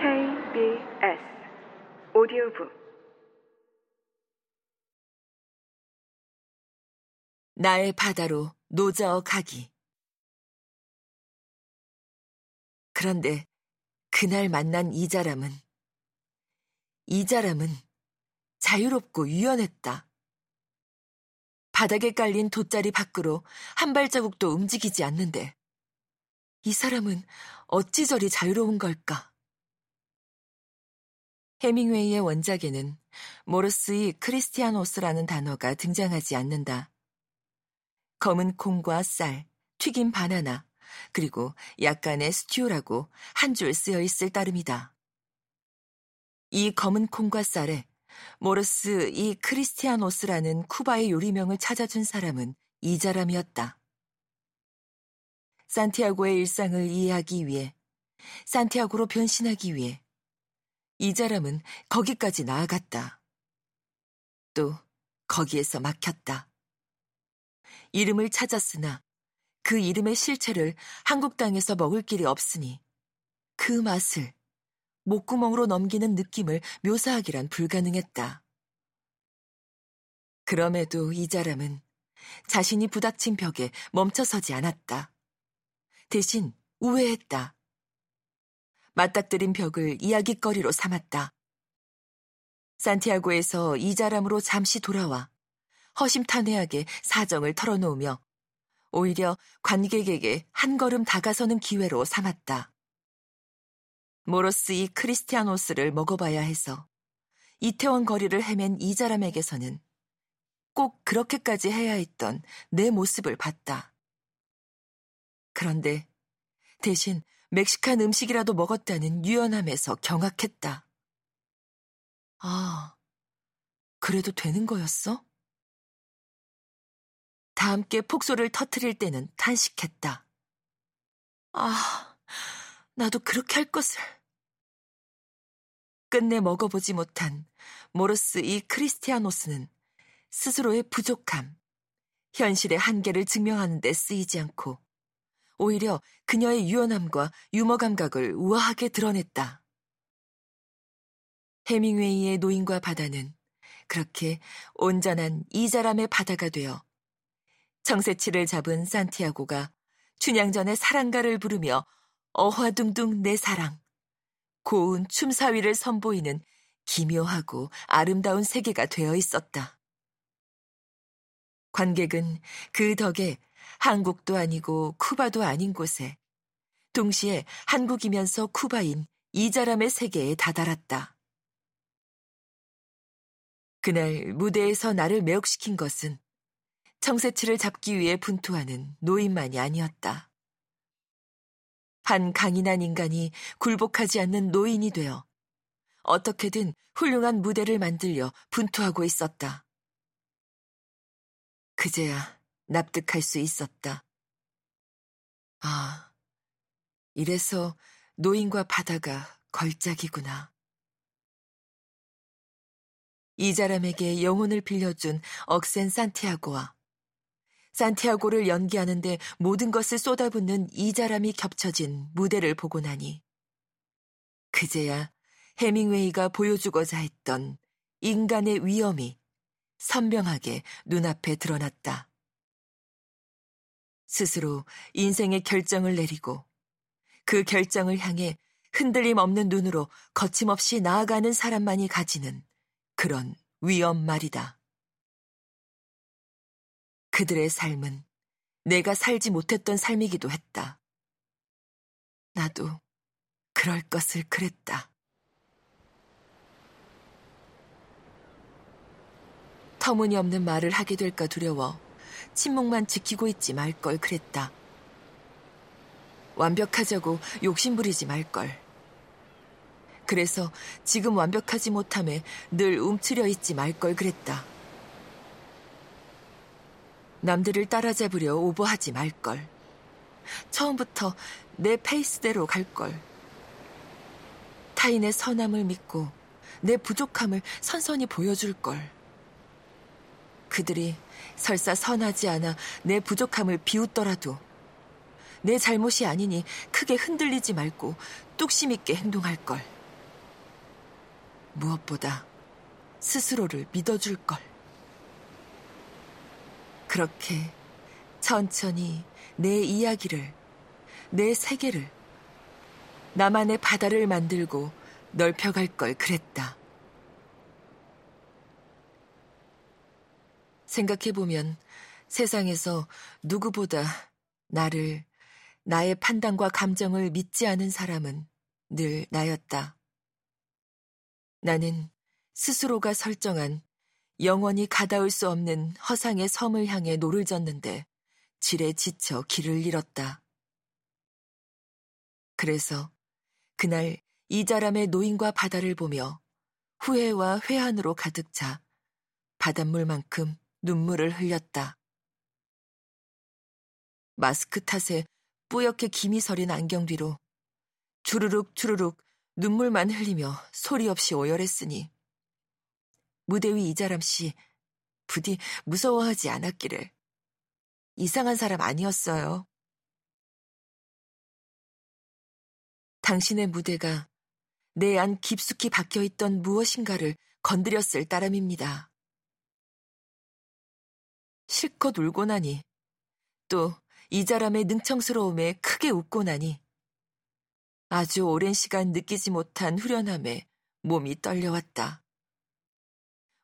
KBS 오디오북 나의 바다로 노저어 가기. 그런데 그날 만난 이자람은 이자람은 자유롭고 유연했다. 바닥에 깔린 돗자리 밖으로 한 발자국도 움직이지 않는데 이 사람은 어찌 저리 자유로운 걸까? 해밍웨이의 원작에는 모르스의 크리스티아노스라는 단어가 등장하지 않는다. 검은 콩과 쌀, 튀김 바나나, 그리고 약간의 스튜라고 한 줄 쓰여 있을 따름이다. 이 검은 콩과 쌀에 모르스 이 크리스티아노스라는 쿠바의 요리명을 찾아준 사람은 이자람이었다. 산티아고의 일상을 이해하기 위해, 산티아고로 변신하기 위해, 이자람은 거기까지 나아갔다. 또 거기에서 막혔다. 이름을 찾았으나 그 이름의 실체를 한국 땅에서 먹을 길이 없으니 그 맛을 목구멍으로 넘기는 느낌을 묘사하기란 불가능했다. 그럼에도 이자람은 자신이 부닥친 벽에 멈춰서지 않았다. 대신 우회했다. 맞닥뜨린 벽을 이야기거리로 삼았다. 산티아고에서 이자람으로 잠시 돌아와 허심탄회하게 사정을 털어놓으며 오히려 관객에게 한 걸음 다가서는 기회로 삼았다. 모로스 이 크리스티아노스를 먹어봐야 해서 이태원 거리를 헤맨 이자람에게서는 꼭 그렇게까지 해야 했던 내 모습을 봤다. 그런데 대신 멕시칸 음식이라도 먹었다는 유연함에서 경악했다. 아, 그래도 되는 거였어? 다 함께 폭소를 터트릴 때는 탄식했다. 아, 나도 그렇게 할 것을. 끝내 먹어보지 못한 모르스 이 크리스티아노스는 스스로의 부족함, 현실의 한계를 증명하는 데 쓰이지 않고 오히려 그녀의 유연함과 유머 감각을 우아하게 드러냈다. 해밍웨이의 노인과 바다는 그렇게 온전한 이자람의 바다가 되어 정세치를 잡은 산티아고가 춘향전의 사랑가를 부르며 어화둥둥 내 사랑, 고운 춤사위를 선보이는 기묘하고 아름다운 세계가 되어 있었다. 관객은 그 덕에 한국도 아니고 쿠바도 아닌 곳에 동시에 한국이면서 쿠바인 이자람의 세계에 다다랐다. 그날 무대에서 나를 매혹시킨 것은 청새치를 잡기 위해 분투하는 노인만이 아니었다. 한 강인한 인간이 굴복하지 않는 노인이 되어 어떻게든 훌륭한 무대를 만들려 분투하고 있었다. 그제야 납득할 수 있었다. 아, 이래서 노인과 바다가 걸작이구나. 이 사람에게 영혼을 빌려준 억센 산티아고와 산티아고를 연기하는데 모든 것을 쏟아붓는 이 사람이 겹쳐진 무대를 보고 나니 그제야 해밍웨이가 보여주고자 했던 인간의 위험이 선명하게 눈앞에 드러났다. 스스로 인생의 결정을 내리고 그 결정을 향해 흔들림 없는 눈으로 거침없이 나아가는 사람만이 가지는 그런 위험 말이다. 그들의 삶은 내가 살지 못했던 삶이기도 했다. 나도 그럴 것을 그랬다. 터무니없는 말을 하게 될까 두려워 침묵만 지키고 있지 말 걸 그랬다. 완벽하자고 욕심부리지 말걸. 그래서 지금 완벽하지 못함에 늘 움츠려 있지 말 걸 그랬다. 남들을 따라잡으려 오버하지 말걸. 처음부터 내 페이스대로 갈걸. 타인의 선함을 믿고 내 부족함을 선선히 보여줄걸. 그들이 설사 선하지 않아 내 부족함을 비웃더라도 내 잘못이 아니니 크게 흔들리지 말고 뚝심 있게 행동할 걸. 무엇보다 스스로를 믿어줄 걸. 그렇게 천천히 내 이야기를, 내 세계를, 나만의 바다를 만들고 넓혀갈 걸 그랬다. 생각해보면 세상에서 누구보다 나를, 나의 판단과 감정을 믿지 않은 사람은 늘 나였다. 나는 스스로가 설정한 영원히 가닿을 수 없는 허상의 섬을 향해 노를 저었는데 지레 지쳐 길을 잃었다. 그래서 그날 이자람의 노인과 바다를 보며 후회와 회한으로 가득 차 바닷물만큼 눈물을 흘렸다. 마스크 탓에 뿌옇게 김이 서린 안경 뒤로 주르륵 주르륵 눈물만 흘리며 소리 없이 오열했으니 무대 위 이자람 씨 부디 무서워하지 않았기를 이상한 사람 아니었어요. 당신의 무대가 내 안 깊숙이 박혀 있던 무엇인가를 건드렸을 따름입니다. 실컷 울고 나니 또 이자람의 능청스러움에 크게 웃고 나니 아주 오랜 시간 느끼지 못한 후련함에 몸이 떨려왔다.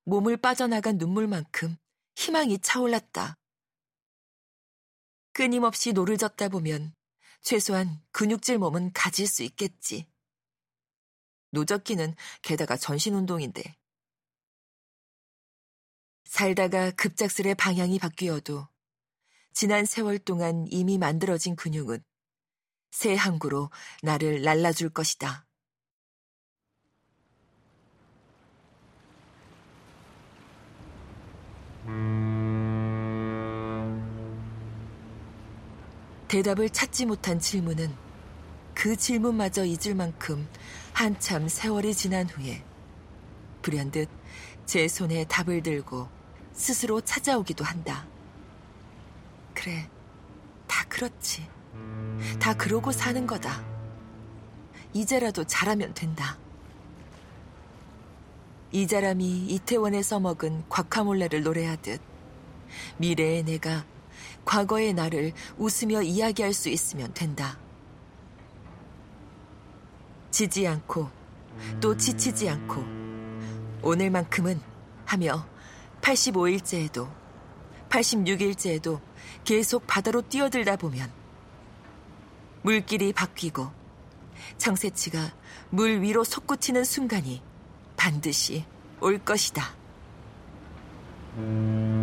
몸을 빠져나간 눈물만큼 희망이 차올랐다. 끊임없이 노를 젓다 보면 최소한 근육질 몸은 가질 수 있겠지. 노젓기는 게다가 전신 운동인데. 살다가 급작스레 방향이 바뀌어도 지난 세월 동안 이미 만들어진 근육은 새 항구로 나를 날라줄 것이다. 대답을 찾지 못한 질문은 그 질문마저 잊을 만큼 한참 세월이 지난 후에 불현듯 제 손에 답을 들고 스스로 찾아오기도 한다. 그래, 다 그렇지. 다 그러고 사는 거다. 이제라도 잘하면 된다. 이자람이 이태원에서 먹은 과카몰레를 노래하듯 미래의 내가 과거의 나를 웃으며 이야기할 수 있으면 된다. 지지 않고 또 지치지 않고 오늘만큼은 하며 85일째에도 86일째에도 계속 바다로 뛰어들다 보면 물길이 바뀌고 청새치가 물 위로 솟구치는 순간이 반드시 올 것이다. 음...